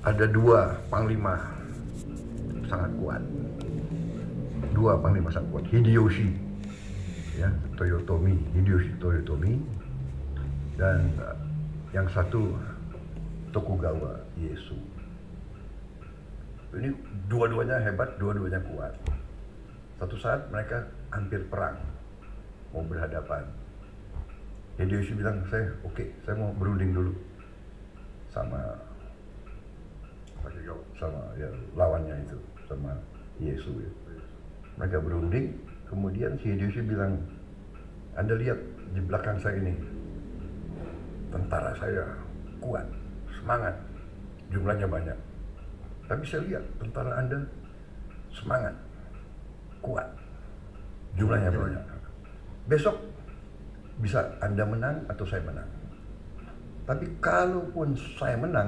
ada dua panglima sangat kuat. Dua panglima sangat kuat. Hideyoshi, ya, Toyotomi, Hideyoshi Toyotomi, dan uh, yang satu Tokugawa Ieyasu. Ini dua-duanya hebat, dua-duanya kuat. Satu saat mereka hampir perang, mau berhadapan. Hideyoshi bilang, saya oke, okay, saya mau berunding dulu sama sama ya lawannya itu sama Yesus ya. mereka berunding kemudian si Hideyoshi bilang anda lihat di belakang saya ini tentara saya kuat semangat jumlahnya banyak. Tapi saya lihat tentara anda semangat kuat jumlahnya banyak. Besok bisa anda menang atau saya menang. Tapi kalaupun saya menang